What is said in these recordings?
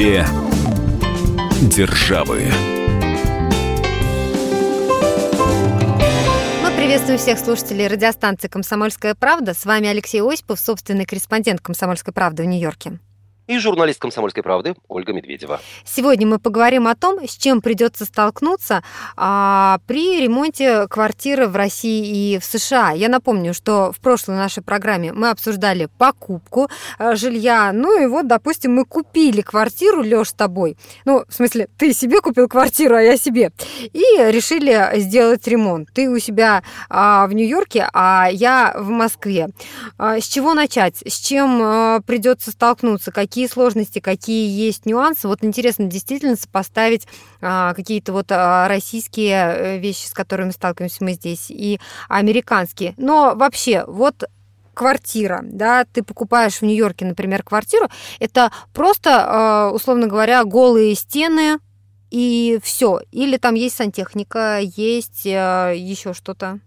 Две державы. Мы приветствуем всех слушателей радиостанции «Комсомольская правда». С вами Алексей Осипов, собственный корреспондент «Комсомольской правды» в Нью-Йорке и журналист «Комсомольской правды» Ольга Медведева. Сегодня мы поговорим о том, с чем придется столкнуться а, при ремонте квартиры в России и в США. Я напомню, что в прошлой нашей программе мы обсуждали покупку а, жилья. Ну и вот, допустим, мы купили квартиру, Лёш, с тобой. Ну, в смысле, ты себе купил квартиру, а я себе. И решили сделать ремонт. Ты у себя а, в Нью-Йорке, а я в Москве. А, с чего начать? С чем а, придется столкнуться? Какие какие сложности, какие есть нюансы. Вот интересно действительно сопоставить а, какие-то вот а, российские э, вещи, с которыми сталкиваемся мы здесь, и американские. Но вообще, вот квартира, да, ты покупаешь в Нью-Йорке, например, квартиру, это просто, а, условно говоря, голые стены и все. Или там есть сантехника, есть э, еще что-то.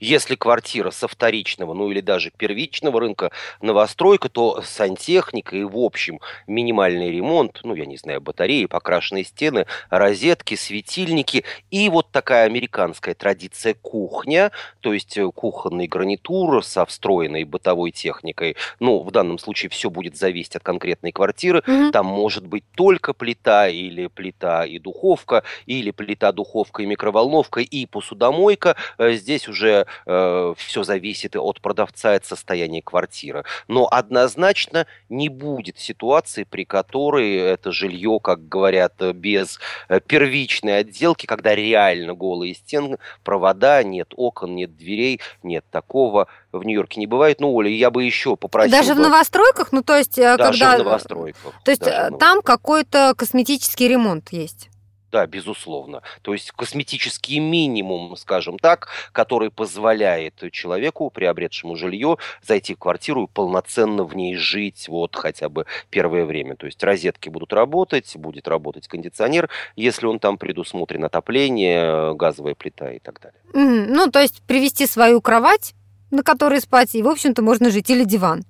Если квартира со вторичного, ну или даже первичного рынка новостройка, то сантехника и в общем минимальный ремонт, ну я не знаю, батареи, покрашенные стены, розетки, светильники и вот такая американская традиция кухня, то есть э, кухонный гарнитур со встроенной бытовой техникой. Ну, в данном случае все будет зависеть от конкретной квартиры. Mm-hmm. Там может быть только плита или плита и духовка, или плита, духовка и микроволновка и посудомойка. Э, здесь уже уже э, все зависит от продавца, от состояния квартиры. Но однозначно не будет ситуации, при которой это жилье, как говорят, без э, первичной отделки, когда реально голые стены, провода, нет окон, нет дверей, нет такого в Нью-Йорке не бывает. Ну, Оля, я бы еще попросил. Даже бы... в новостройках, ну то есть э, даже когда. в новостройках. То есть э, там какой-то косметический ремонт есть. Да, безусловно. То есть косметический минимум, скажем так, который позволяет человеку, приобретшему жилье, зайти в квартиру и полноценно в ней жить вот хотя бы первое время. То есть розетки будут работать, будет работать кондиционер, если он там предусмотрен, отопление, газовая плита и так далее. Mm, ну, то есть привести свою кровать, на которой спать, и, в общем-то, можно жить, или диван.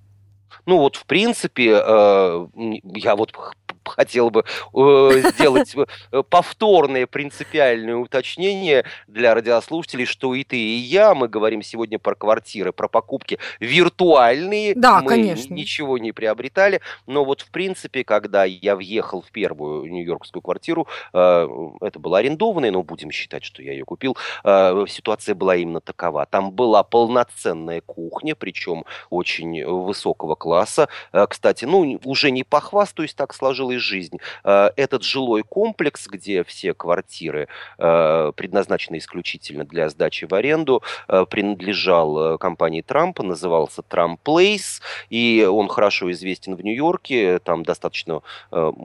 Ну вот, в принципе, э, я вот хотел бы э, сделать э, повторное принципиальное уточнение для радиослушателей, что и ты, и я, мы говорим сегодня про квартиры, про покупки виртуальные. Да, мы конечно. ничего не приобретали, но вот в принципе, когда я въехал в первую нью-йоркскую квартиру, э, это была арендованная, но будем считать, что я ее купил, ситуация была именно такова. Там была полноценная кухня, причем очень высокого класса. Кстати, ну, уже не похвастаюсь, так сложилось жилой жизнь. Э, этот жилой комплекс, где все квартиры э, предназначены исключительно для сдачи в аренду, э, принадлежал компании Трампа, назывался Трамп Плейс, и он хорошо известен в Нью-Йорке, там достаточно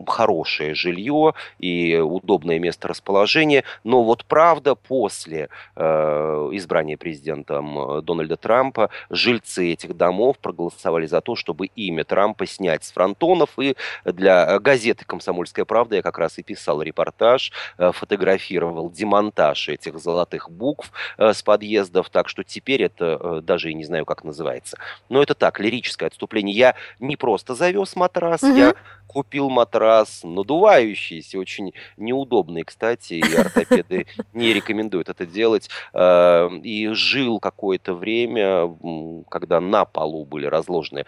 хорошее жилье и удобное место расположения, но вот правда после избрания президентом Дональда Трампа жильцы этих домов проголосовали за то, чтобы имя Трампа снять с фронтонов и для газет газеты «Комсомольская правда» я как раз и писал репортаж, э, фотографировал демонтаж этих золотых букв э, с подъездов, так что теперь это э, даже и не знаю, как называется. Но это так, лирическое отступление. Я не просто завез матрас, угу. я купил матрас надувающийся, очень неудобный, кстати, и ортопеды не рекомендуют это делать. И жил какое-то время, когда на полу были разложены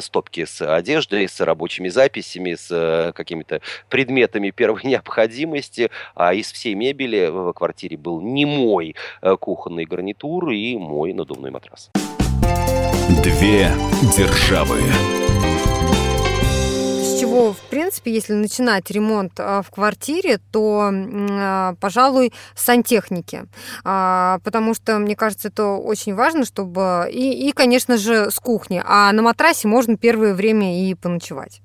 стопки с одеждой, с рабочими записями, с какими-то предметами первой необходимости, а из всей мебели в квартире был не мой э, кухонный гарнитур и мой надувной матрас. Две державы с чего, в принципе, если начинать ремонт а, в квартире, то, а, пожалуй, сантехники. А, потому что, мне кажется, это очень важно, чтобы... И, и, конечно же, с кухни. А на матрасе можно первое время и поночевать.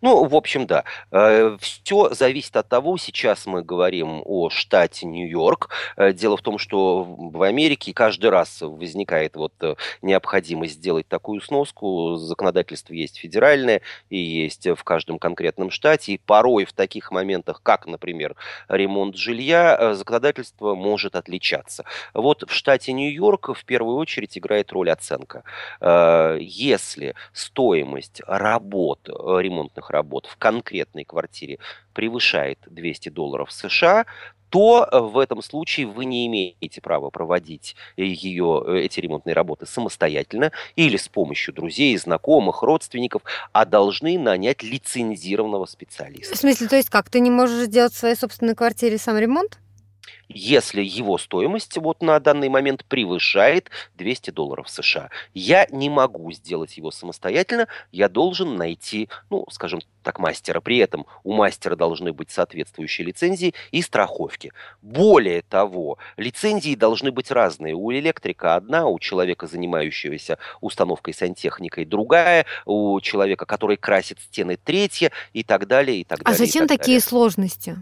Ну, в общем, да. Э, Все зависит от того, сейчас мы говорим о штате Нью-Йорк. Э, дело в том, что в Америке каждый раз возникает вот э, необходимость сделать такую сноску. Законодательство есть федеральное и есть в каждом конкретном штате. И порой в таких моментах, как, например, ремонт жилья, законодательство может отличаться. Вот в штате Нью-Йорк в первую очередь играет роль оценка. Если стоимость работ ремонта ремонтных работ в конкретной квартире превышает 200 долларов США, то э, в этом случае вы не имеете права проводить ее, э, эти ремонтные работы самостоятельно или с помощью друзей, знакомых, родственников, а должны нанять лицензированного специалиста. В смысле, то есть как, ты не можешь сделать в своей собственной квартире сам ремонт? Если его стоимость вот на данный момент превышает 200 долларов США. Я не могу сделать его самостоятельно, я должен найти, ну, скажем так, мастера. При этом у мастера должны быть соответствующие лицензии и страховки. Более того, лицензии должны быть разные. У электрика одна, у человека, занимающегося установкой сантехникой, другая, у человека, который красит стены, третья и так далее, и так а далее. А зачем так такие далее. сложности?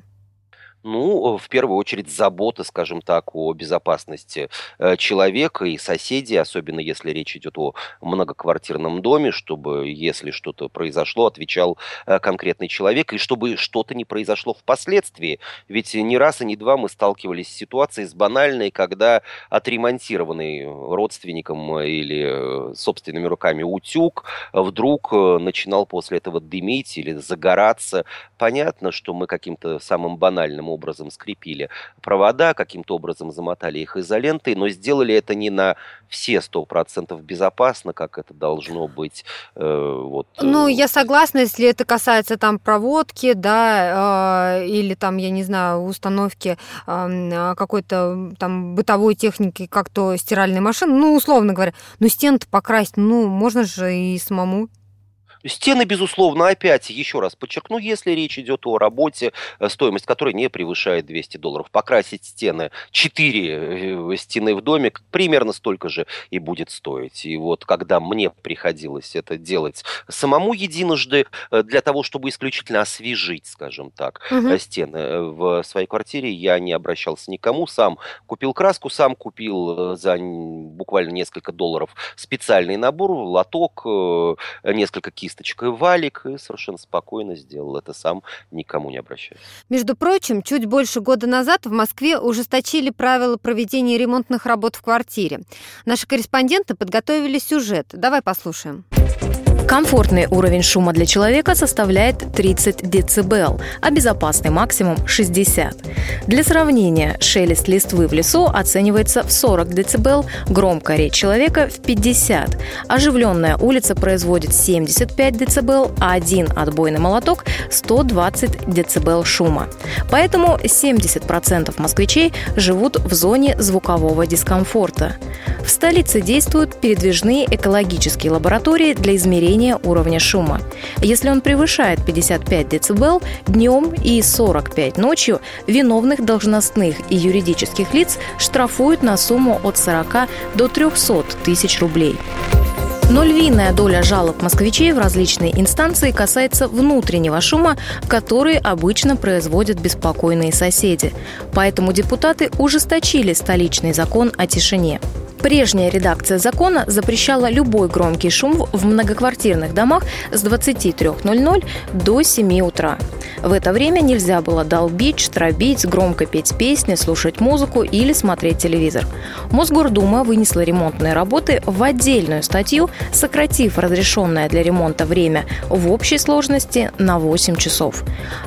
Ну, в первую очередь, забота, скажем так, о безопасности э, человека и соседей, особенно если речь идет о многоквартирном доме, чтобы, если что-то произошло, отвечал э, конкретный человек, и чтобы что-то не произошло впоследствии. Ведь не раз и не два мы сталкивались с ситуацией с банальной, когда отремонтированный родственником или э, собственными руками утюг вдруг начинал после этого дымить или загораться. Понятно, что мы каким-то самым банальным образом скрепили провода, каким-то образом замотали их изолентой, но сделали это не на все сто процентов безопасно, как это должно быть. Э, вот. Ну, я согласна, если это касается там проводки, да, э, или там, я не знаю, установки э, какой-то там бытовой техники, как то стиральной машины, ну, условно говоря. Но стены-то покрасить, ну, можно же и самому. Стены, безусловно, опять, еще раз подчеркну, если речь идет о работе, э, стоимость которой не превышает 200 долларов. Покрасить стены, 4 э, стены в доме, примерно столько же и будет стоить. И вот когда мне приходилось это делать самому единожды, э, для того, чтобы исключительно освежить, скажем так, угу. стены в своей квартире, я не обращался никому, сам купил краску, сам купил за буквально несколько долларов специальный набор, лоток, несколько кисточек, кисточкой валик и совершенно спокойно сделал это сам, никому не обращаясь. Между прочим, чуть больше года назад в Москве ужесточили правила проведения ремонтных работ в квартире. Наши корреспонденты подготовили сюжет. Давай послушаем. Комфортный уровень шума для человека составляет 30 дБ, а безопасный максимум 60. Для сравнения, шелест листвы в лесу оценивается в 40 дБ, громкая речь человека в 50. Оживленная улица производит 75 дБ, а один отбойный молоток – 120 дБ шума. Поэтому 70% москвичей живут в зоне звукового дискомфорта. В столице действуют передвижные экологические лаборатории для измерения уровня шума. Если он превышает 55 дБ днем и 45 ночью, виновных должностных и юридических лиц штрафуют на сумму от 40 до 300 тысяч рублей. Но львиная доля жалоб москвичей в различные инстанции касается внутреннего шума, который обычно производят беспокойные соседи. Поэтому депутаты ужесточили столичный закон о тишине. Прежняя редакция закона запрещала любой громкий шум в многоквартирных домах с 23.00 до 7 утра. В это время нельзя было долбить, штробить, громко петь песни, слушать музыку или смотреть телевизор. Мосгордума вынесла ремонтные работы в отдельную статью, сократив разрешенное для ремонта время в общей сложности на 8 часов.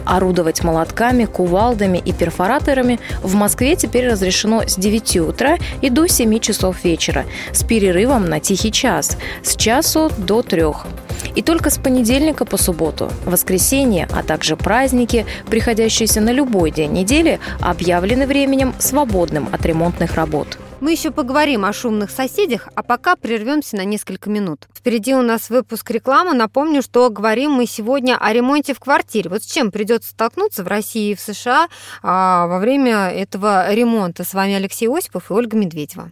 Орудовать молотками, кувалдами и перфораторами в Москве теперь разрешено с 9 утра и до 7 часов вечера с перерывом на тихий час с часу до трех. И только с понедельника по субботу, воскресенье, а также праздники, приходящиеся на любой день недели, объявлены временем свободным от ремонтных работ. Мы еще поговорим о шумных соседях, а пока прервемся на несколько минут. Впереди у нас выпуск рекламы. Напомню, что говорим мы сегодня о ремонте в квартире. Вот с чем придется столкнуться в России и в США а, во время этого ремонта. С вами Алексей Осипов и Ольга Медведева.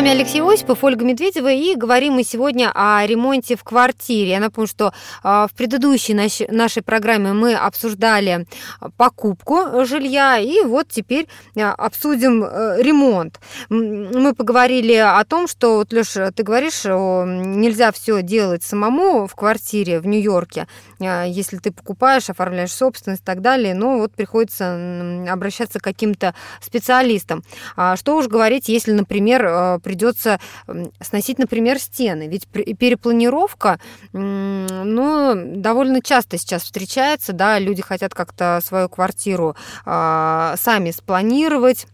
Вами Алексей Осипов, Ольга Медведева, и говорим мы сегодня о ремонте в квартире. Я напомню, что а, в предыдущей нашей программе мы обсуждали покупку жилья, и вот теперь а, обсудим э, ремонт. Мы поговорили о том, что, вот, Леша, ты говоришь, нельзя все делать самому в квартире в Нью-Йорке, а, если ты покупаешь, оформляешь собственность и так далее, но вот приходится обращаться к каким-то специалистам. Что уж говорить, если, например, придется сносить, например, стены. Ведь перепланировка, ну, довольно часто сейчас встречается, да, люди хотят как-то свою квартиру а, сами спланировать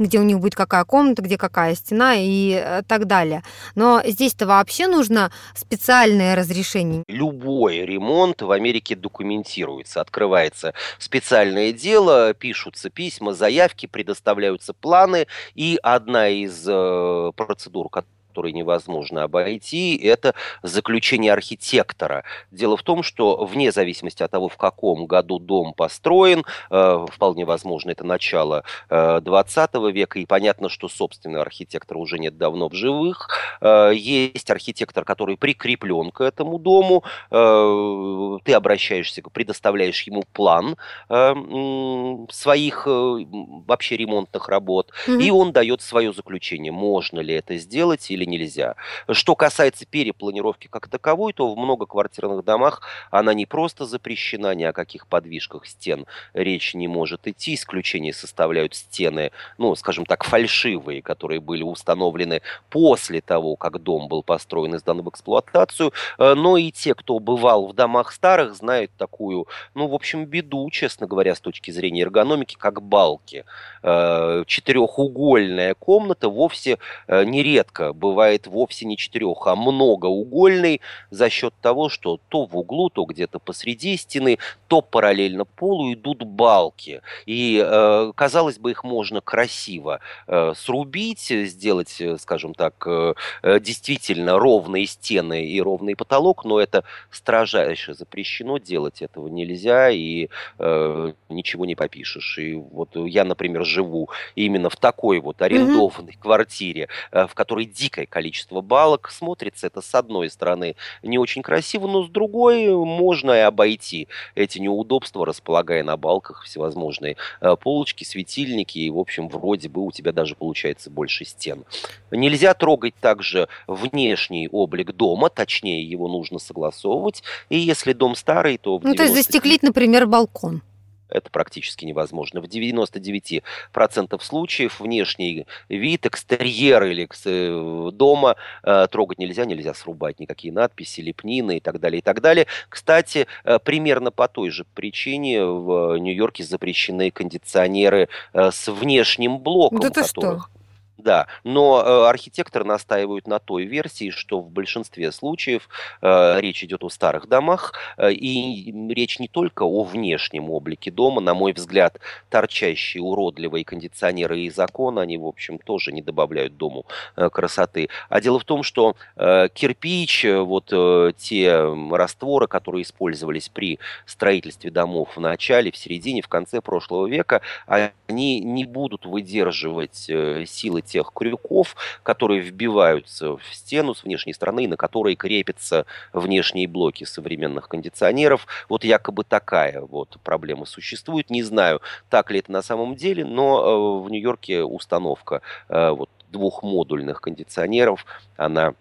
где у них будет какая комната, где какая стена и э, так далее. Но здесь-то вообще нужно специальное разрешение. Любой ремонт в Америке документируется, открывается специальное дело, пишутся письма, заявки, предоставляются планы, и одна из э, процедур, который невозможно обойти, это заключение архитектора. Дело в том, что вне зависимости от того, в каком году дом построен, э, вполне возможно, это начало 20 э, века, и понятно, что собственный архитектор уже нет давно в живых. Э, есть архитектор, который прикреплен к этому дому, ты обращаешься, предоставляешь ему план своих вообще ремонтных работ, mm-hmm. и он дает свое заключение, можно ли это сделать или или нельзя. Что касается перепланировки как таковой, то в многоквартирных домах она не просто запрещена, ни о каких подвижках стен речь не может идти. Исключение составляют стены, ну, скажем так, фальшивые, которые были установлены после того, как дом был построен и сдан в эксплуатацию. Э, но и те, кто бывал в домах старых, знают такую, ну, в общем, беду, честно говоря, с точки зрения эргономики, как балки. Э, четырехугольная комната вовсе э, нередко была бывает вовсе не четырех, а многоугольный за счет того, что то в углу, то где-то посреди стены, то параллельно полу идут балки. И, э, казалось бы, их можно красиво э, срубить, сделать, э, скажем так, э, э, действительно ровные стены и ровный потолок, но это строжайше запрещено, делать этого нельзя, и э, ничего не попишешь. И вот я, например, живу именно в такой вот арендованной mm-hmm. квартире, э, в которой дико великое количество балок. Смотрится это с одной стороны не очень красиво, но с другой можно и обойти эти неудобства, располагая на балках всевозможные э, полочки, светильники, и, в общем, вроде бы у тебя даже получается больше стен. Нельзя трогать также внешний облик дома, точнее, его нужно согласовывать, и если дом старый, то... Ну, то есть застеклить, например, балкон это практически невозможно. В 99% случаев внешний вид, экстерьер или э, дома э, трогать нельзя, нельзя срубать никакие надписи, лепнины и так далее, и так далее. Кстати, э, примерно по той же причине в Нью-Йорке запрещены кондиционеры с внешним блоком, да которых... Что? Да, но э, архитекторы настаивают на той версии, что в большинстве случаев э, речь идет о старых домах, э, и речь не только о внешнем облике дома. На мой взгляд, торчащие уродливые кондиционеры из окон, они, в общем, тоже не добавляют дому э, красоты. А дело в том, что э, кирпич, э, вот э, те растворы, которые использовались при строительстве домов в начале, в середине, в конце прошлого века, они не будут выдерживать э, силы тех крюков, которые вбиваются в стену с внешней стороны, на которые крепятся внешние блоки современных кондиционеров. Вот якобы такая вот проблема существует. Не знаю, так ли это на самом деле, но э, в Нью-Йорке установка э, вот двухмодульных кондиционеров, она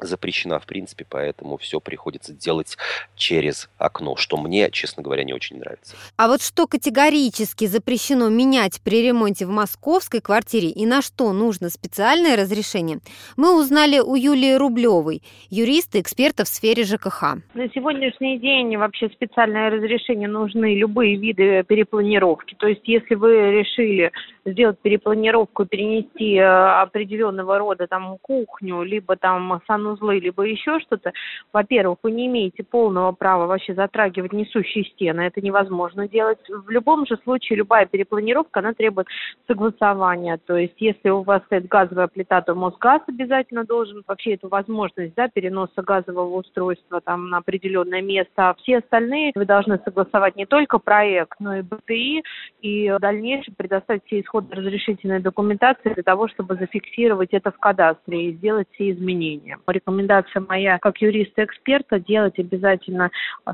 запрещена в принципе, поэтому все приходится делать через окно, что мне, честно говоря, не очень нравится. А вот что категорически запрещено менять при ремонте в московской квартире и на что нужно специальное разрешение, мы узнали у Юлии Рублевой, юриста, эксперта в сфере ЖКХ. На сегодняшний день вообще специальное разрешение нужны любые виды перепланировки. То есть если вы решили сделать перепланировку, перенести э, определенного рода там кухню, либо там санузел санузлы, либо еще что-то, во-первых, вы не имеете полного права вообще затрагивать несущие стены, это невозможно делать. В любом же случае любая перепланировка, она требует согласования, то есть если у вас стоит газовая плита, то Мосгаз обязательно должен. Вообще эту возможность да, переноса газового устройства там на определенное место, а все остальные вы должны согласовать не только проект, но и БТИ, и в дальнейшем предоставить все исходы разрешительной документации для того, чтобы зафиксировать это в кадастре и сделать все изменения. Рекомендация моя как юриста-эксперта делать обязательно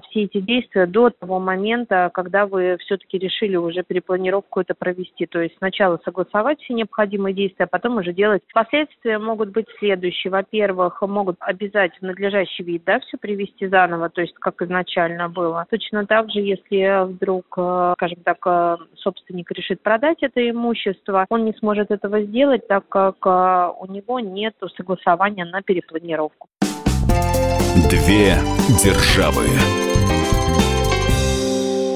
все эти действия до того момента, когда вы все-таки решили уже перепланировку это провести. То есть сначала согласовать все необходимые действия, а потом уже делать. Последствия могут быть следующие. Во-первых, могут обязательно надлежащий вид, да, все привести заново, то есть как изначально было. Точно так же, если вдруг, э, скажем так, э, собственник решит продать это имущество, он не сможет этого сделать, так как э, у него нет согласования на перепланировку. Две державы.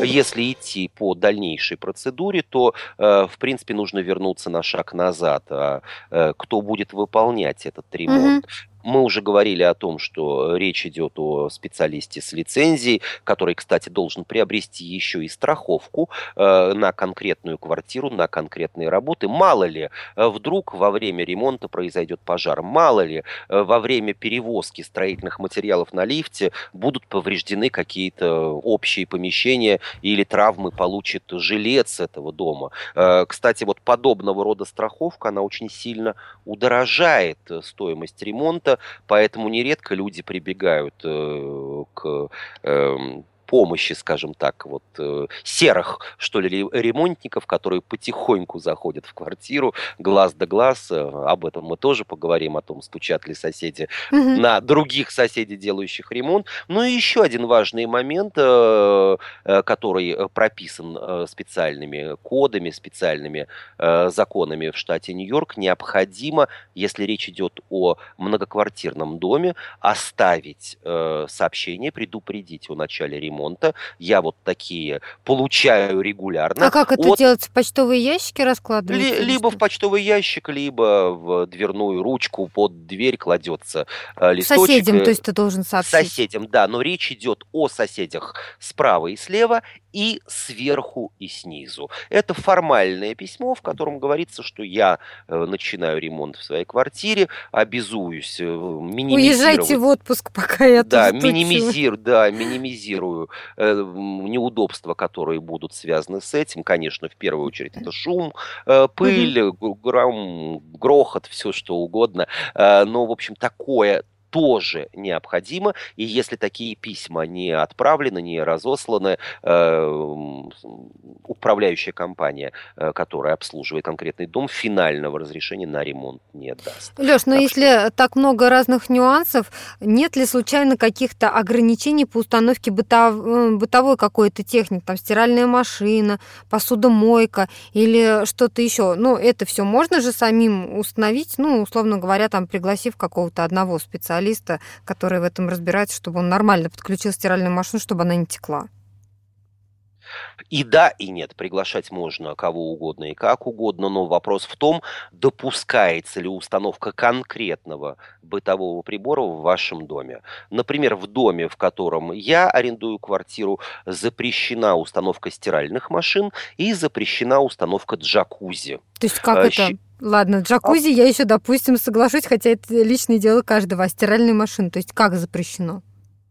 Если идти по дальнейшей процедуре, то, э, в принципе, нужно вернуться на шаг назад. А, э, кто будет выполнять этот ремонт? Мы уже говорили о том, что речь идет о специалисте с лицензией, который, кстати, должен приобрести еще и страховку э, на конкретную квартиру, на конкретные работы. Мало ли, э, вдруг во время ремонта произойдет пожар, мало ли, э, во время перевозки строительных материалов на лифте будут повреждены какие-то общие помещения или травмы получит жилец этого дома. Э, кстати, вот подобного рода страховка, она очень сильно удорожает э, стоимость ремонта, поэтому нередко люди прибегают э, к э, помощи, скажем так, вот э, серых, что ли, ремонтников, которые потихоньку заходят в квартиру, глаз да глаз. Э, об этом мы тоже поговорим, о том, стучат ли соседи угу. на других соседей, делающих ремонт. Ну и еще один важный момент, э, который прописан специальными кодами, специальными э, законами в штате Нью-Йорк, необходимо, если речь идет о многоквартирном доме, оставить э, сообщение, предупредить о начале ремонта ремонта. Я вот такие получаю регулярно. А как это от... делать? В почтовые ящики раскладывать? Ли, либо в почтовый ящик, либо в дверную ручку под дверь кладется э, листочек. Соседям, то есть ты должен сообщить? Соседям, да, но речь идет о соседях справа и слева и сверху, и снизу. Это формальное письмо, в котором говорится, что я э, начинаю ремонт в своей квартире, обязуюсь э, минимизировать... Уезжайте в отпуск, пока я да, минимизир, да, минимизирую э, неудобства, которые будут связаны с этим. Конечно, в первую очередь это шум, э, пыль, гром, грохот, все что угодно. Э, но, в общем, такое тоже необходимо. И если такие письма не отправлены, не разосланы, э, управляющая компания, э, которая обслуживает конкретный дом, финального разрешения на ремонт не даст. Леш, но так если что... так много разных нюансов, нет ли случайно каких-то ограничений по установке бытов... Э, бытовой какой-то техники, там стиральная машина, посудомойка или что-то еще? Ну, это все можно же самим установить, ну, условно говоря, там пригласив какого-то одного специалиста специалиста, который в этом разбирается, чтобы он нормально подключил стиральную машину, чтобы она не текла. И да, и нет. Приглашать можно кого угодно и как угодно, но вопрос в том, допускается ли установка конкретного бытового прибора в вашем доме. Например, в доме, в котором я арендую квартиру, запрещена установка стиральных машин и запрещена установка джакузи. То есть как а, это? Ладно, джакузи а... я еще, допустим, соглашусь, хотя это личное дело каждого, а стиральная машина, то есть как запрещено?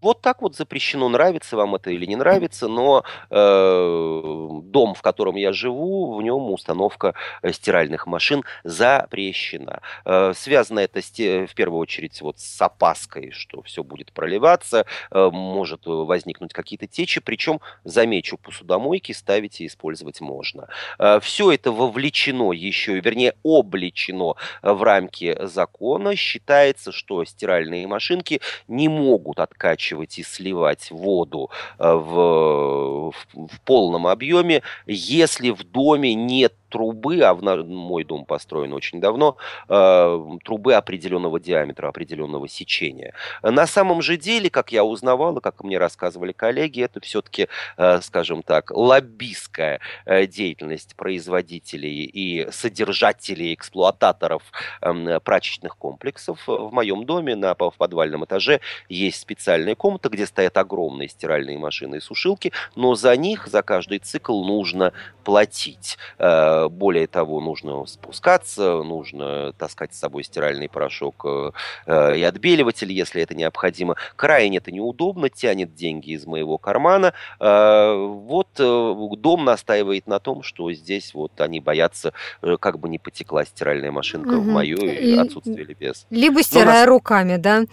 Вот так вот запрещено, нравится вам это или не нравится, но э, дом, в котором я живу, в нем установка э, стиральных машин запрещена. Э, связано это с, в первую очередь вот с опаской, что все будет проливаться, э, может возникнуть какие-то течи, причем, замечу, посудомойки ставить и использовать можно. Э, все это вовлечено еще, вернее, облечено в рамки закона. Считается, что стиральные машинки не могут откачивать откачивать и сливать воду э, в, в, в полном объеме, если в доме нет трубы, а в мой дом построен очень давно, э, трубы определенного диаметра, определенного сечения. На самом же деле, как я узнавал, и как мне рассказывали коллеги, это все-таки, э, скажем так, лоббистская э, деятельность производителей и содержателей, эксплуататоров э, прачечных комплексов. В моем доме на, в подвальном этаже есть специальная комната, где стоят огромные стиральные машины и сушилки, но за них, за каждый цикл нужно платить. Э, более того, нужно спускаться, нужно таскать с собой стиральный порошок э, э, и отбеливатель, если это необходимо. Крайне это неудобно, тянет деньги из моего кармана. Вот дом настаивает на том, что здесь вот они боятся, как бы не потекла стиральная машинка угу. в мое отсутствие или без. Либо стирая нас... руками, да?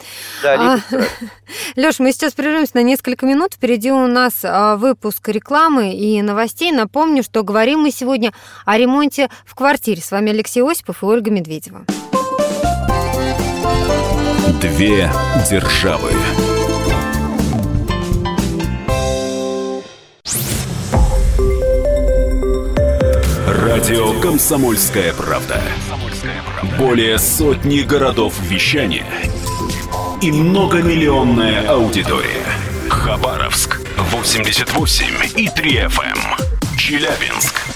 Да, либо а... Леш, мы сейчас прервемся на несколько минут. Впереди у нас а, выпуск рекламы и новостей. Напомню, что говорим мы сегодня о ремонте в квартире. С вами Алексей Осипов и Ольга Медведева. Две державы. Радио «Комсомольская правда». Более сотни городов вещания и многомиллионная аудитория. Хабаровск 88 и 3 FM. Челябинск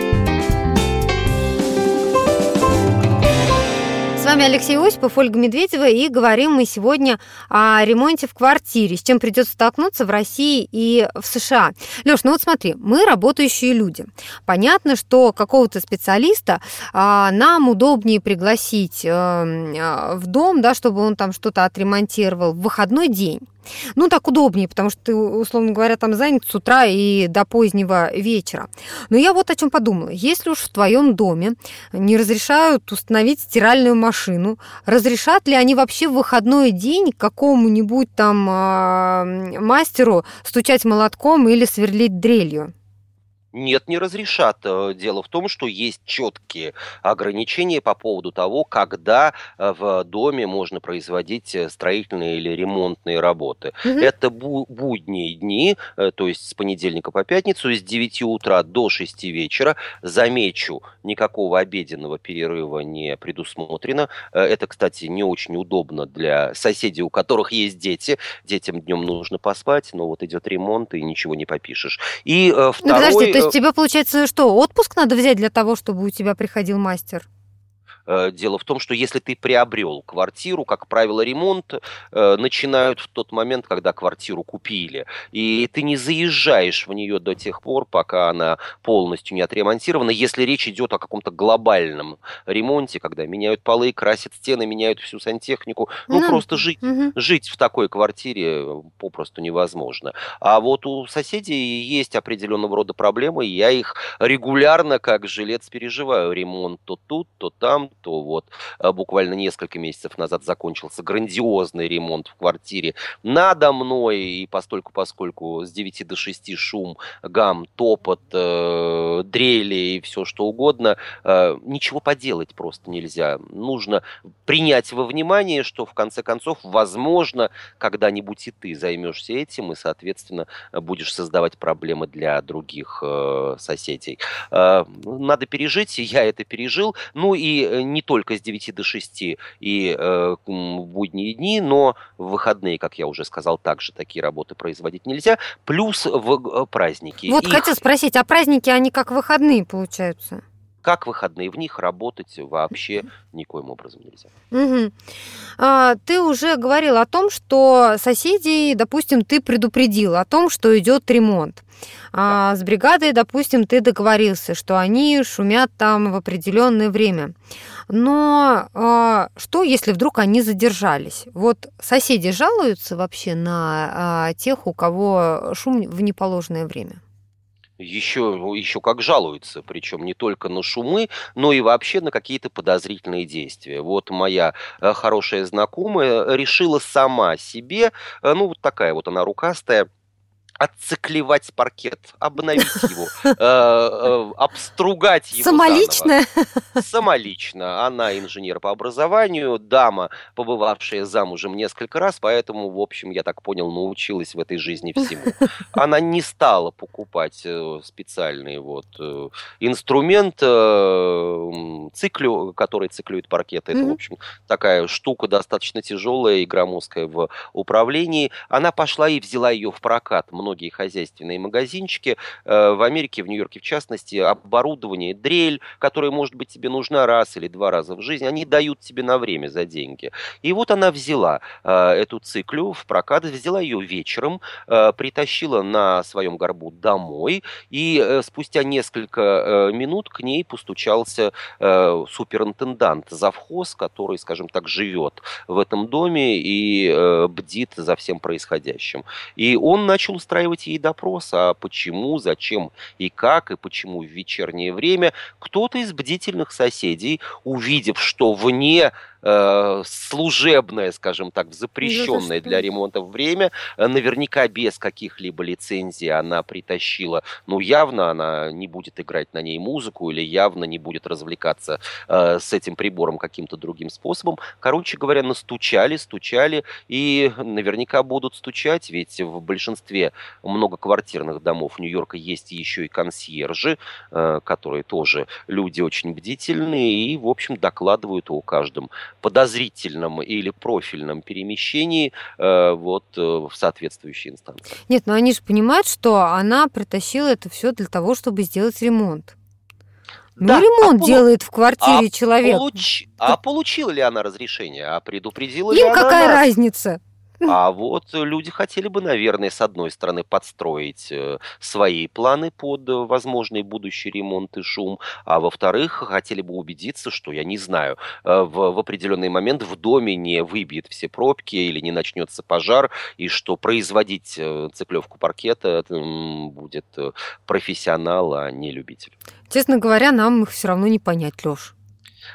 Вами Алексей Осипов, Ольга Медведева, и говорим мы сегодня о ремонте в квартире, с чем придется столкнуться в России и в США. Леш, ну вот смотри, мы работающие люди. Понятно, что какого-то специалиста а, нам удобнее пригласить а, в дом, да, чтобы он там что-то отремонтировал в выходной день. Ну, так удобнее, потому что ты, условно говоря, там занят с утра и до позднего вечера. Но я вот о чем подумала. Если уж в твоем доме не разрешают установить стиральную машину, разрешат ли они вообще в выходной день какому-нибудь там э, мастеру стучать молотком или сверлить дрелью? Нет, не разрешат. Э, дело в том, что есть четкие ограничения по поводу того, когда э, в доме можно производить э, строительные или ремонтные работы. Угу. Это бу- будние дни, то есть с понедельника по пятницу, с 9 утра до 6 вечера. Замечу, никакого обеденного перерыва не предусмотрено. Это, кстати, не очень удобно для соседей, у которых есть дети. Детям днем нужно поспать, но вот идет ремонт, и ничего не попишешь. И второй... Ну, подожди, есть тебе, получается, что, отпуск надо взять для того, чтобы у тебя приходил мастер? Э, дело в том, что если ты приобрел квартиру, как правило, ремонт э, начинают в тот момент, когда квартиру купили. И ты не заезжаешь в нее до тех пор, пока она полностью не отремонтирована. Если речь идет о каком-то глобальном ремонте, когда меняют полы, красят стены, меняют всю сантехнику, ну, ну просто жить, угу. жить в такой квартире попросту невозможно. А вот у соседей есть определенного рода проблемы, и я их регулярно как жилец переживаю. Ремонт то тут, то там, то вот э, буквально несколько месяцев назад закончился грандиозный ремонт в квартире надо мной, и постольку поскольку с 9 до 6 шум, гам, топот, э, дрели и все что угодно, э, ничего поделать просто нельзя. Нужно принять во внимание, что в конце концов, возможно, когда-нибудь и ты займешься этим, и, соответственно, будешь создавать проблемы для других э, соседей. Э, надо пережить, и я это пережил. Ну и э, не только с 9 до 6 и э, в будние дни, но в выходные, как я уже сказал, также такие работы производить нельзя, плюс в праздники. Вот Их... хотел спросить, а праздники, они как выходные получаются? Как выходные, в них работать вообще никоим образом нельзя. Угу. А, ты уже говорил о том, что соседей, допустим, ты предупредил о том, что идет ремонт. А с бригадой, допустим, ты договорился, что они шумят там в определенное время. Но а, что, если вдруг они задержались? Вот соседи жалуются вообще на а, тех, у кого шум в неположенное время? Еще, еще как жалуются, причем не только на шумы, но и вообще на какие-то подозрительные действия. Вот моя э, хорошая знакомая решила сама себе, э, ну вот такая вот она рукастая, отциклевать паркет, обновить его, э, э, обстругать его Самолично? Самолично. Она инженер по образованию, дама, побывавшая замужем несколько раз, поэтому, в общем, я так понял, научилась в этой жизни всему. Она не стала покупать э, специальный вот инструмент, циклю, который циклюет паркет. Это, в общем, такая штука достаточно тяжелая и громоздкая в управлении. Она пошла и взяла ее в прокат. Много многие хозяйственные магазинчики э, в Америке, в Нью-Йорке в частности, оборудование, дрель, которая, может быть, тебе нужна раз или два раза в жизни, они дают тебе на время за деньги. И вот она взяла э, эту циклю в прокат, взяла ее вечером, э, притащила на своем горбу домой, и спустя несколько минут к ней постучался суперинтендант, завхоз, который, скажем так, живет в этом доме и бдит за всем происходящим. И он начал устраивать ей допрос, а почему, зачем и как, и почему в вечернее время кто-то из бдительных соседей, увидев, что вне э, служебное, скажем так, запрещенное для ремонта время, э, наверняка без каких-либо лицензий она притащила, ну, явно она не будет играть на ней музыку или явно не будет развлекаться э, с этим прибором каким-то другим способом. Короче говоря, настучали, стучали и наверняка будут стучать, ведь в большинстве многоквартирных домов Нью-Йорка есть еще и консьержи, э, которые тоже люди очень бдительные и, в общем, докладывают о каждом подозрительном или профильном перемещении э, вот э, в соответствующие инстанции. Нет, но они же понимают, что она притащила это все для того, чтобы сделать ремонт. Ну, да, ремонт а делает в квартире а человек. Получ... А получила ли она разрешение? А предупредила Им ли она какая нас? разница? А вот люди хотели бы, наверное, с одной стороны подстроить э, свои планы под э, возможный будущий ремонт и шум, а во-вторых, хотели бы убедиться, что, я не знаю, э, в, в определенный момент в доме не выбьет все пробки или не начнется пожар, и что производить циклевку паркета будет профессионал, а не любитель. Честно говоря, нам их все равно не понять, Леш.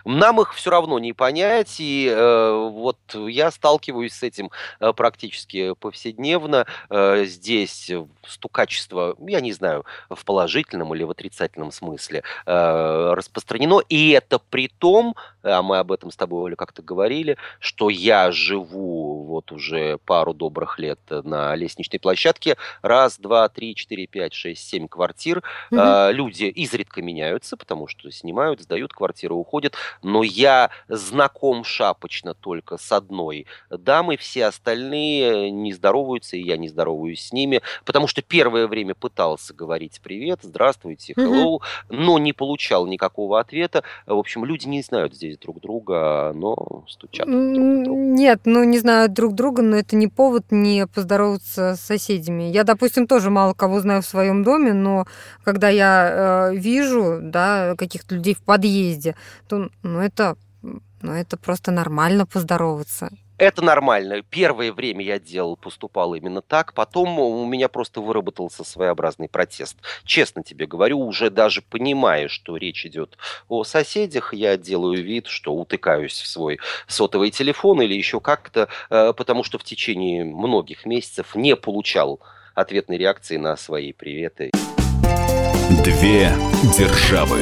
Нам их все равно не понять, и э, вот я сталкиваюсь с этим э, практически повседневно. Э, здесь стукачество, я не знаю, в положительном или в отрицательном смысле э, распространено, и это при том, а мы об этом с тобой, Оля, как-то говорили, что я живу вот уже пару добрых лет на лестничной площадке, раз, два, три, четыре, пять, шесть, семь квартир, угу. э, люди изредка меняются, потому что снимают, сдают квартиры, уходят, но я знаком шапочно только с одной дамой, все остальные не здороваются, и я не здороваюсь с ними, потому что первое время пытался говорить привет, здравствуйте, hello, mm но не получал никакого ответа. В общем, люди не знают здесь друг друга, но стучат друг друга. Нет, ну не знают друг друга, но это не повод не поздороваться с соседями. Я, допустим, тоже мало кого знаю в своем доме, но когда я э, вижу, да, каких-то людей в подъезде, то ну это, ну это просто нормально поздороваться. Это нормально. Первое время я делал, поступал именно так. Потом у меня просто выработался своеобразный протест. Честно тебе говорю, уже даже понимая, что речь идет о соседях, я делаю вид, что утыкаюсь в свой сотовый телефон или еще как-то, э, потому что в течение многих месяцев не получал ответной реакции на свои приветы. Две державы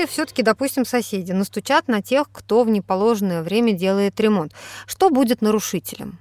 если все-таки, допустим, соседи настучат на тех, кто в неположенное время делает ремонт, что будет нарушителем?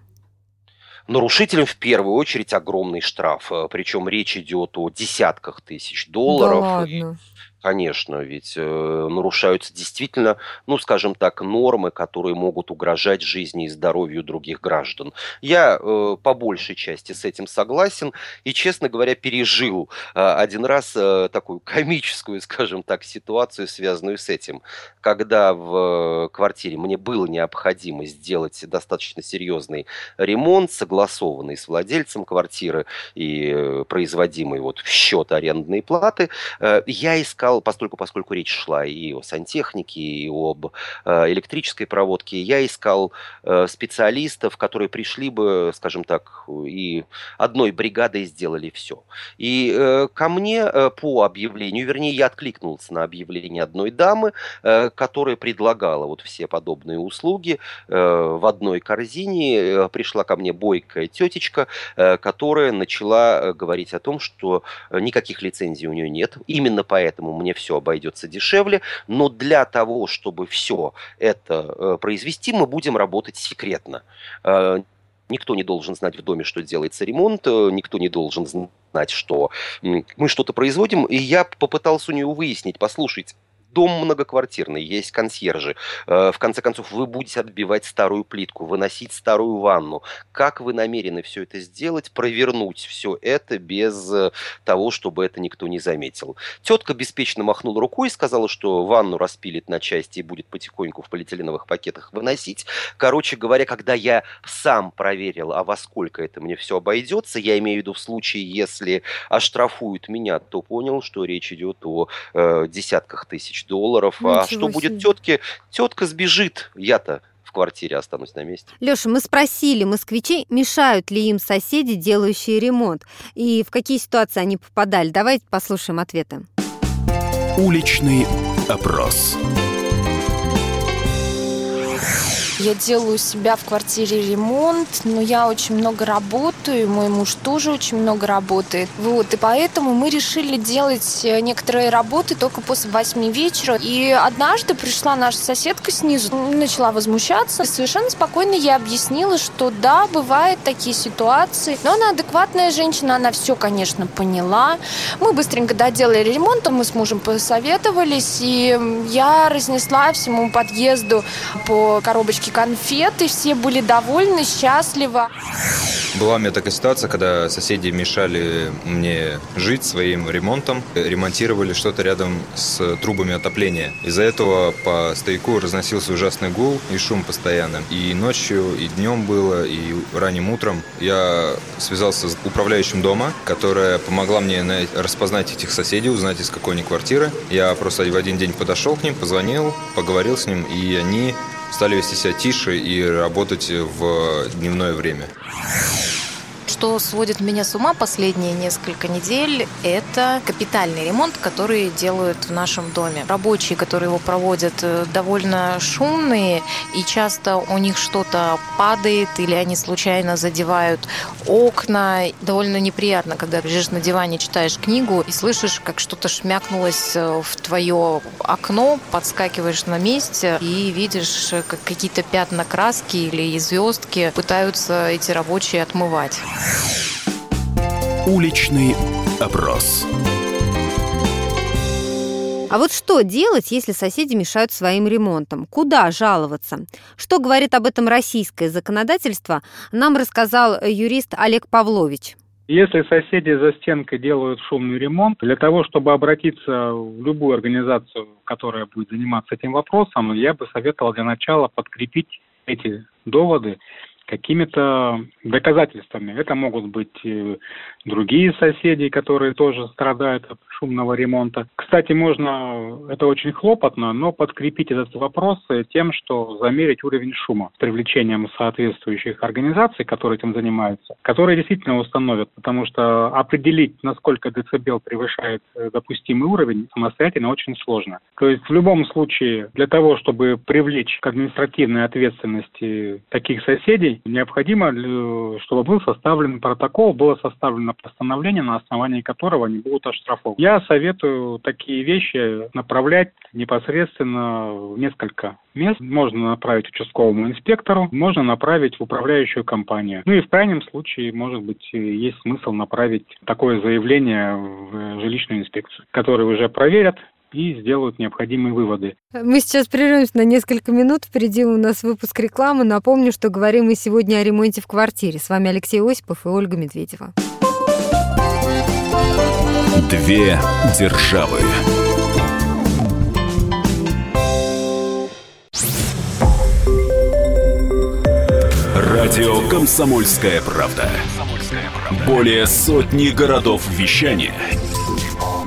Нарушителям в первую очередь огромный штраф, э, причем речь идет о десятках тысяч долларов. Да ладно. Конечно, ведь э, нарушаются действительно, ну, скажем так, нормы, которые могут угрожать жизни и здоровью других граждан. Я э, по большей части с этим согласен и, честно говоря, пережил э, один раз э, такую комическую, скажем так, ситуацию, связанную с этим, когда в квартире мне было необходимо сделать достаточно серьезный ремонт, согласованный с владельцем квартиры и э, производимый вот в счет арендной платы, э, я искал искал, постольку, поскольку речь шла и о сантехнике, и об э, электрической проводке, я искал э, специалистов, которые пришли бы, скажем так, и одной бригадой сделали все. И э, ко мне по объявлению, вернее, я откликнулся на объявление одной дамы, которая предлагала вот все подобные услуги в одной корзине. Пришла ко мне бойкая тетечка, которая начала говорить о том, что никаких лицензий у нее нет. Именно поэтому мне все обойдется дешевле. Но для того, чтобы все это э, произвести, мы будем работать секретно. Э, никто не должен знать в доме, что делается ремонт, э, никто не должен знать, что мы что-то производим. И я попытался у нее выяснить, послушать, дом многоквартирный, есть консьержи. Э, в конце концов, вы будете отбивать старую плитку, выносить старую ванну. Как вы намерены все это сделать, провернуть все это без э, того, чтобы это никто не заметил? Тетка беспечно махнула рукой и сказала, что ванну распилит на части и будет потихоньку в полиэтиленовых пакетах выносить. Короче говоря, когда я сам проверил, а во сколько это мне все обойдется, я имею в виду в случае, если оштрафуют меня, то понял, что речь идет о э, десятках тысяч тысяч долларов. Ничего а что себе. будет тетке? Тетка сбежит. Я-то в квартире останусь на месте. Леша, мы спросили москвичей, мешают ли им соседи, делающие ремонт, и в какие ситуации они попадали. Давайте послушаем ответы. Уличный опрос. Я делаю у себя в квартире ремонт, но я очень много работаю, мой муж тоже очень много работает. Вот, и поэтому мы решили делать э, некоторые работы только после восьми вечера. И однажды пришла наша соседка снизу, начала возмущаться. Совершенно спокойно я объяснила, что да, бывают такие ситуации, но она адекватная женщина, она все, конечно, поняла. Мы быстренько доделали ремонт, мы с мужем посоветовались, и я разнесла всему подъезду по коробочке коробочки конфет, все были довольны, счастливы. Была у меня такая ситуация, когда соседи мешали мне жить своим ремонтом, ремонтировали что-то рядом с трубами отопления. Из-за этого по стояку разносился ужасный гул и шум постоянно. И ночью, и днем было, и ранним утром я связался с управляющим дома, которая помогла мне распознать этих соседей, узнать, из какой они квартиры. Я просто в один день подошел к ним, позвонил, поговорил с ним, и они стали вести себя тише и работать в дневное время. Что сводит меня с ума последние несколько недель, это капитальный ремонт, который делают в нашем доме. Рабочие, которые его проводят, э, довольно шумные, и часто у них что-то падает, или они случайно задевают окна. Довольно неприятно, когда лежишь на диване, читаешь книгу и слышишь, как что-то шмякнулось э, в твое окно, подскакиваешь на месте и видишь, э, как какие-то пятна краски или звездки пытаются эти рабочие отмывать. Уличный опрос. А вот что делать, если соседи мешают своим ремонтам? Куда жаловаться? Что говорит об этом российское законодательство, нам рассказал юрист Олег Павлович. Если соседи за стенкой делают шумный ремонт, для того, чтобы обратиться в любую организацию, которая будет заниматься этим вопросом, я бы советовал для начала подкрепить эти доводы какими-то доказательствами. Это могут быть другие соседи, которые тоже страдают от шумного ремонта. Кстати, можно, это очень хлопотно, но подкрепить этот вопрос тем, что замерить уровень шума с привлечением соответствующих организаций, которые этим занимаются, которые действительно установят, потому что определить, насколько децибел превышает э, допустимый уровень, самостоятельно очень сложно. То есть в любом случае для того, чтобы привлечь к административной ответственности таких соседей, необходимо, э, чтобы был составлен протокол, было составлено постановление, на основании которого они будут оштрафованы. Я советую такие вещи направлять непосредственно в несколько мест. Можно направить участковому инспектору, можно направить в управляющую компанию. Ну и в крайнем случае, может быть, есть смысл направить такое заявление в жилищную инспекцию, которые уже проверят и сделают необходимые выводы. Мы сейчас прервемся на несколько минут. Впереди у нас выпуск рекламы. Напомню, что говорим мы сегодня о ремонте в квартире. С вами Алексей Осипов и Ольга Медведева. Две державы. Радио «Комсомольская правда». Более сотни городов вещания –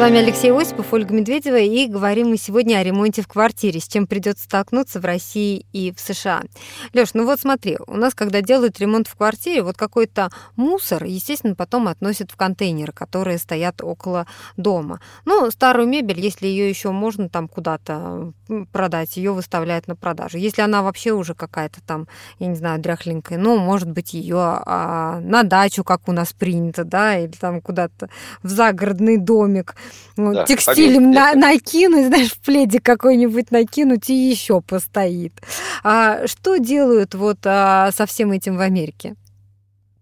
Вами Алексей Осипов, Ольга Медведева, и говорим мы сегодня о ремонте в квартире, с чем придется столкнуться в России и в США. Леш, ну вот смотри, у нас, когда делают ремонт в квартире, вот какой-то мусор, естественно, потом относят в контейнеры, которые стоят около дома. Ну, старую мебель, если ее еще можно там куда-то продать, ее выставляют на продажу. Если она вообще уже какая-то там, я не знаю, дряхленькая, ну, может быть, ее а, на дачу, как у нас принято, да, или там куда-то в загородный домик ну, да, текстилем на, накинуть, знаешь, в пледе какой-нибудь накинуть и еще постоит. А что делают вот а, со всем этим в Америке?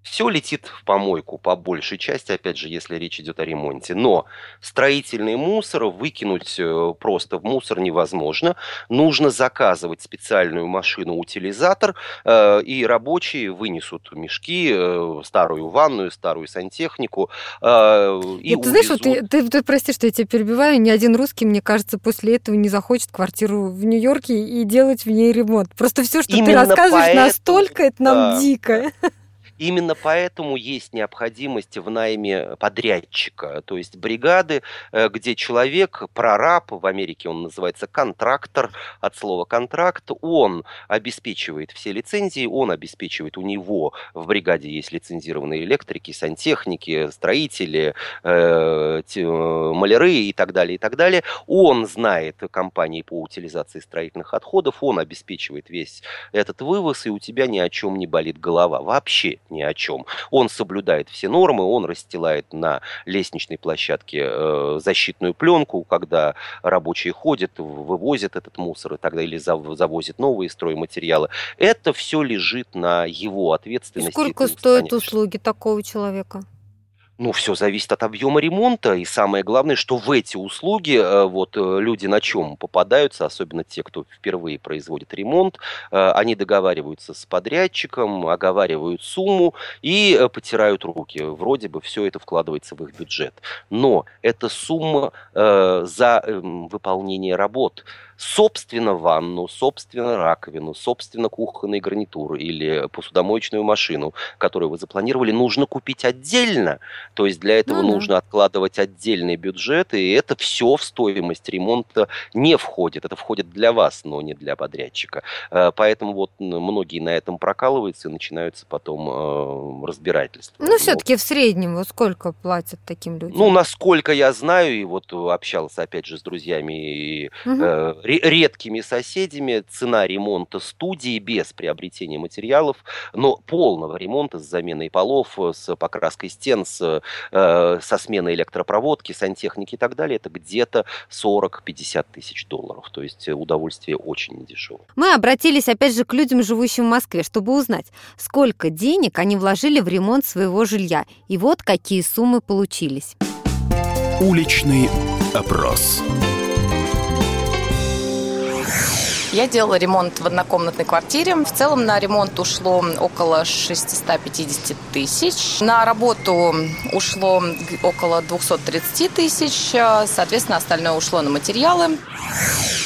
Все летит в помойку по большей части, опять же, если речь идет о ремонте. Но строительный мусор выкинуть э, просто в мусор невозможно. Нужно заказывать специальную машину-утилизатор, э, и рабочие вынесут мешки, э, старую ванную, старую сантехнику. И ты знаешь, вот ты, ты, ты прости, что я тебя перебиваю, ни один русский, мне кажется, после этого не захочет квартиру в Нью-Йорке и делать в ней ремонт. Просто все, что Именно ты рассказываешь, поэтому, настолько это нам да. дико. Именно поэтому есть необходимость в найме подрядчика, то есть бригады, э, где человек, прораб, в Америке он называется контрактор, от слова контракт, он обеспечивает все лицензии, он обеспечивает, у него в бригаде есть лицензированные электрики, сантехники, строители, э, те, маляры и так далее, и так далее. Он знает компании по утилизации строительных отходов, он обеспечивает весь этот вывоз, и у тебя ни о чем не болит голова. Вообще ни о чем. Он соблюдает все нормы, он расстилает на лестничной площадке э, защитную пленку, когда рабочие ходят, вывозят этот мусор и так далее, или завозят новые стройматериалы. Это все лежит на его ответственности. И сколько стоят услуги такого человека? Ну, все зависит от объема ремонта, и самое главное, что в эти услуги э, вот э, люди на чем попадаются, особенно те, кто впервые производит ремонт, э, они договариваются с подрядчиком, оговаривают сумму и потирают руки. Вроде бы все это вкладывается в их бюджет. Но это сумма за эм, выполнение работ собственно ванну, собственно раковину, собственно кухонный гарнитур или посудомоечную машину, которую вы запланировали, нужно купить отдельно. То есть для этого ну, нужно откладывать отдельный бюджет, и это все в стоимость ремонта не входит. Это входит для вас, но не для подрядчика. Э, поэтому вот многие на этом прокалываются и начинаются потом э, разбирательства. Ну, ну все-таки в среднем вот сколько платят таким людям? Ну, насколько я знаю, и вот общался опять же с друзьями и угу. э, редкими соседями, цена ремонта студии без приобретения материалов, но полного ремонта с заменой полов, с покраской стен, с, э, со сменой электропроводки, сантехники и так далее, это где-то 40-50 тысяч долларов. То есть удовольствие очень недешевое. Мы обратились опять же к людям, живущим в Москве, чтобы узнать, сколько денег они вложили в ремонт своего жилья. И вот какие суммы получились. Уличный опрос. Я делала ремонт в однокомнатной квартире. В целом на ремонт ушло около 650 тысяч. На работу ушло около 230 тысяч. Соответственно, остальное ушло на материалы.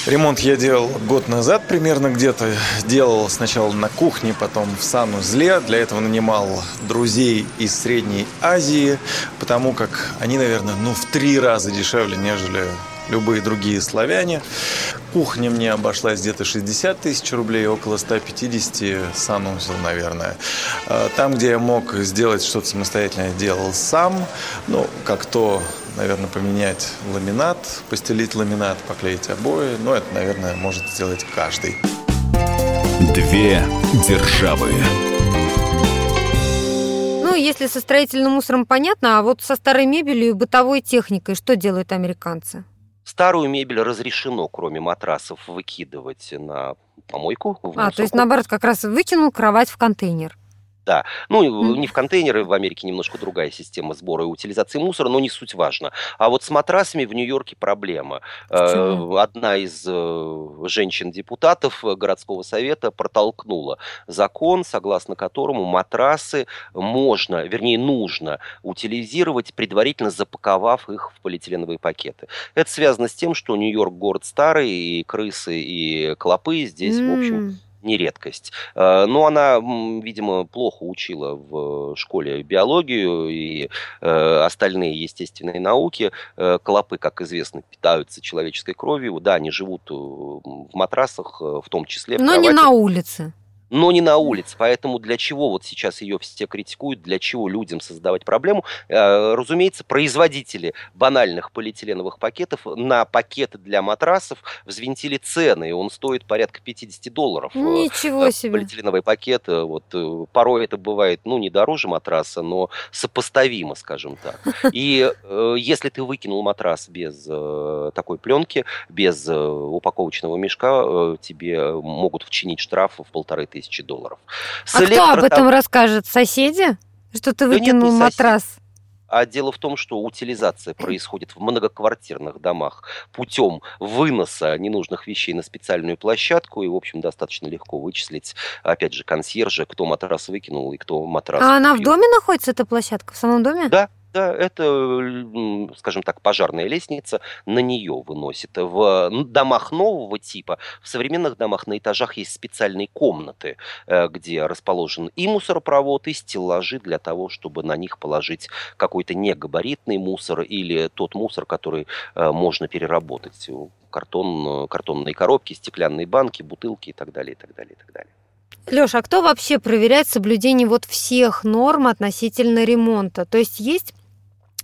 Ремонт я делал год назад примерно где-то. Делал сначала на кухне, потом в санузле. Для этого нанимал друзей из Средней Азии, потому как они, наверное, ну, в три раза дешевле, нежели любые другие славяне. Кухня мне обошлась где-то 60 тысяч рублей, около 150 санузел, наверное. А, там, где я мог сделать что-то самостоятельно, я делал сам. Ну, как то, наверное, поменять ламинат, постелить ламинат, поклеить обои. Но это, наверное, может сделать каждый. Две державы. Ну, если со строительным мусором понятно, а вот со старой мебелью и бытовой техникой что делают американцы? Старую мебель разрешено, кроме матрасов, выкидывать на помойку. а, то есть наоборот, как раз выкинул кровать в контейнер. Да, ну не в контейнеры, в Америке немножко другая система сбора и утилизации мусора, но не суть важно. А вот с матрасами в Нью-Йорке проблема. Почему? Э, одна из э, женщин-депутатов городского совета протолкнула закон, согласно которому матрасы можно, вернее нужно утилизировать, предварительно запаковав их в полиэтиленовые пакеты. Это связано с тем, что Нью-Йорк город старый, и крысы, и клопы здесь, mm. в общем, не редкость. Э, но она, видимо, плохо учила в школе биологию и э, остальные естественные науки. Э, клопы, как известно, питаются человеческой кровью. Да, они живут в матрасах, в том числе. Но не на улице но не на улице. Поэтому для чего вот сейчас ее все критикуют, для чего людям создавать проблему? Э, разумеется, производители банальных полиэтиленовых пакетов на пакеты для матрасов взвинтили цены, и он стоит порядка 50 долларов. Э, Ничего себе. Полиэтиленовый пакет, э, вот порой это бывает, ну, не дороже матраса, но сопоставимо, скажем так. И если ты выкинул матрас без такой пленки, без упаковочного мешка, тебе могут вчинить штраф в полторы тысячи тысячи долларов. С а электро... кто об этом расскажет? Соседи? Что ты выкинул да нет, матрас? А дело в том, что утилизация происходит в многоквартирных домах путем выноса ненужных вещей на специальную площадку. И, в общем, достаточно легко вычислить, опять же, консьержа, кто матрас выкинул и кто матрас А купил. она в доме находится, эта площадка, в самом доме? Да, да, это, скажем так, пожарная лестница, на нее выносит. В домах нового типа, в современных домах на этажах есть специальные комнаты, э, где расположен и мусоропровод, и стеллажи для того, чтобы на них положить какой-то негабаритный мусор или тот мусор, который э, можно переработать. Картон, картонные коробки, стеклянные банки, бутылки и так далее, и так далее, и так далее. Лёша, а кто вообще проверяет соблюдение вот всех норм относительно ремонта? То есть есть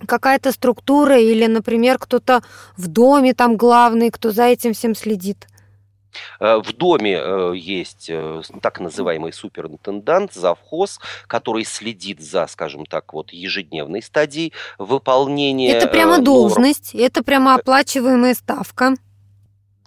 какая-то структура или, например, кто-то в доме там главный, кто за этим всем следит? Э, в доме э, есть э, так называемый суперинтендант, завхоз, который следит за, скажем так, вот ежедневной стадией выполнения. Это прямо должность, это прямо оплачиваемая ставка.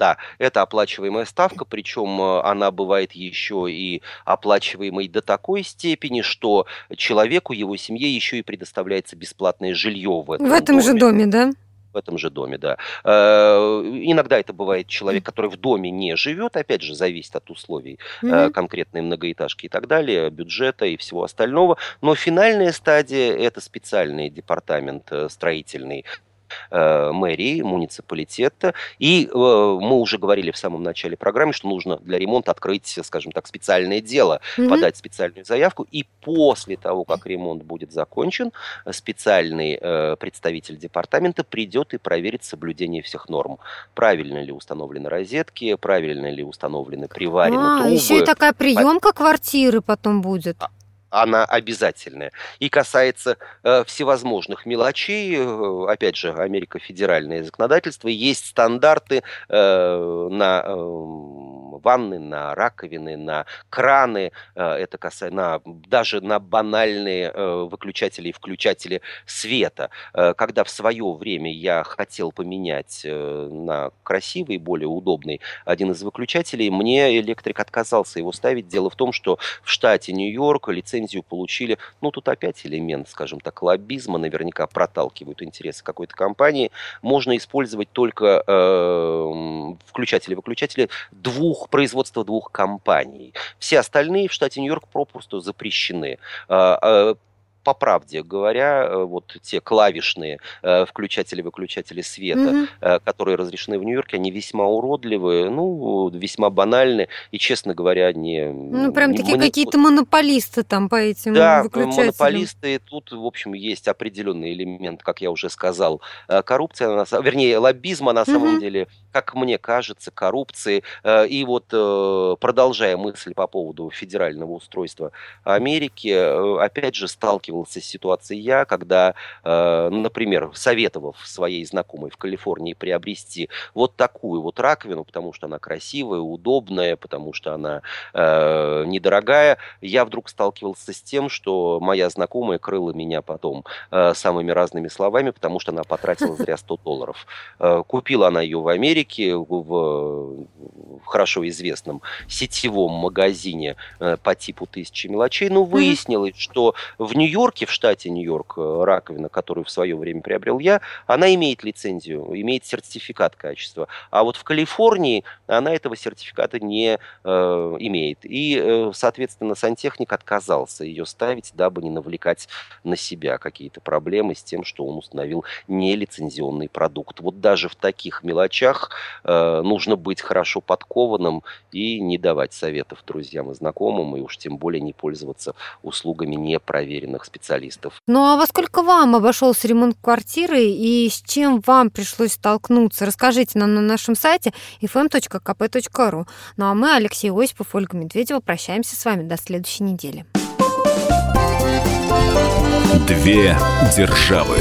Да, это оплачиваемая ставка, причем э, она бывает еще и оплачиваемой до такой степени, что человеку, его семье еще и предоставляется бесплатное жилье в этом В этом доме. же доме, да? в этом же доме, да. Э, иногда это бывает человек, который в доме не живет, опять же, зависит от условий mm-hmm. конкретной многоэтажки и так далее, бюджета и всего остального. Но финальная стадия – это специальный департамент строительный, э, мэрии, муниципалитета. И э, мы уже говорили в самом начале программы, что нужно для ремонта открыть, скажем так, специальное дело, mm-hmm. подать специальную заявку. И после того, как ремонт будет закончен, специальный э, представитель департамента придет и проверит соблюдение всех норм. Правильно ли установлены розетки, правильно ли установлены приварены а, трубы. Еще и такая приемка квартиры потом будет. Она обязательная. И касается э, всевозможных мелочей. Э, опять же, Америка федеральное законодательство. Есть стандарты э, на э, ванны, на раковины, на краны. Э, это касается на, даже на банальные э, выключатели и включатели света. Э, когда в свое время я хотел поменять на красивый, более удобный один из выключателей, мне электрик отказался его ставить. Дело в том, что в штате Нью-Йорк лицензию получили. Ну, тут опять элемент, скажем так, лоббизма, наверняка проталкивают интересы какой-то компании. Можно использовать только э, включатели-выключатели двух, производства двух компаний. Все остальные в штате Нью-Йорк попросту запрещены. По правде говоря, э, вот те клавишные э, включатели-выключатели света, mm-hmm. которые разрешены в Нью-Йорке, они весьма уродливые, ну, весьма банальны, и, честно говоря, не... Ну, прям такие мани... какие-то монополисты там по этим да, выключателям. монополисты, тут, в общем, есть определенный элемент, как я уже сказал, коррупция, вернее, лоббизма на самом mm-hmm. деле, как мне кажется, коррупции. И вот, продолжая мысль по поводу федерального устройства Америки, опять же, сталкиваюсь сталкивался с ситуацией я, когда, э, например, советовав своей знакомой в Калифорнии приобрести вот такую вот раковину, потому что она красивая, удобная, потому что она э, недорогая, я вдруг сталкивался с тем, что моя знакомая крыла меня потом э, самыми разными словами, потому что она потратила зря 100 долларов. Э, купила она ее в Америке, в, в хорошо известном сетевом магазине э, по типу тысячи мелочей, но выяснилось, что в Нью-Йорке, в штате Нью-Йорк, э, раковина, которую в свое время приобрел я, она имеет лицензию, имеет сертификат качества. А вот в Калифорнии она этого сертификата не э, имеет. И, э, соответственно, сантехник отказался ее ставить, дабы не навлекать на себя какие-то проблемы с тем, что он установил нелицензионный продукт. Вот даже в таких мелочах э, нужно быть хорошо подкованным и не давать советов друзьям и знакомым, и уж тем более не пользоваться услугами непроверенных специалистов. Ну а во сколько вам обошелся ремонт квартиры и с чем вам пришлось столкнуться? Расскажите нам на нашем сайте fm.kp.ru. Ну а мы, Алексей Осипов, Ольга Медведева, прощаемся с вами до следующей недели. Две державы.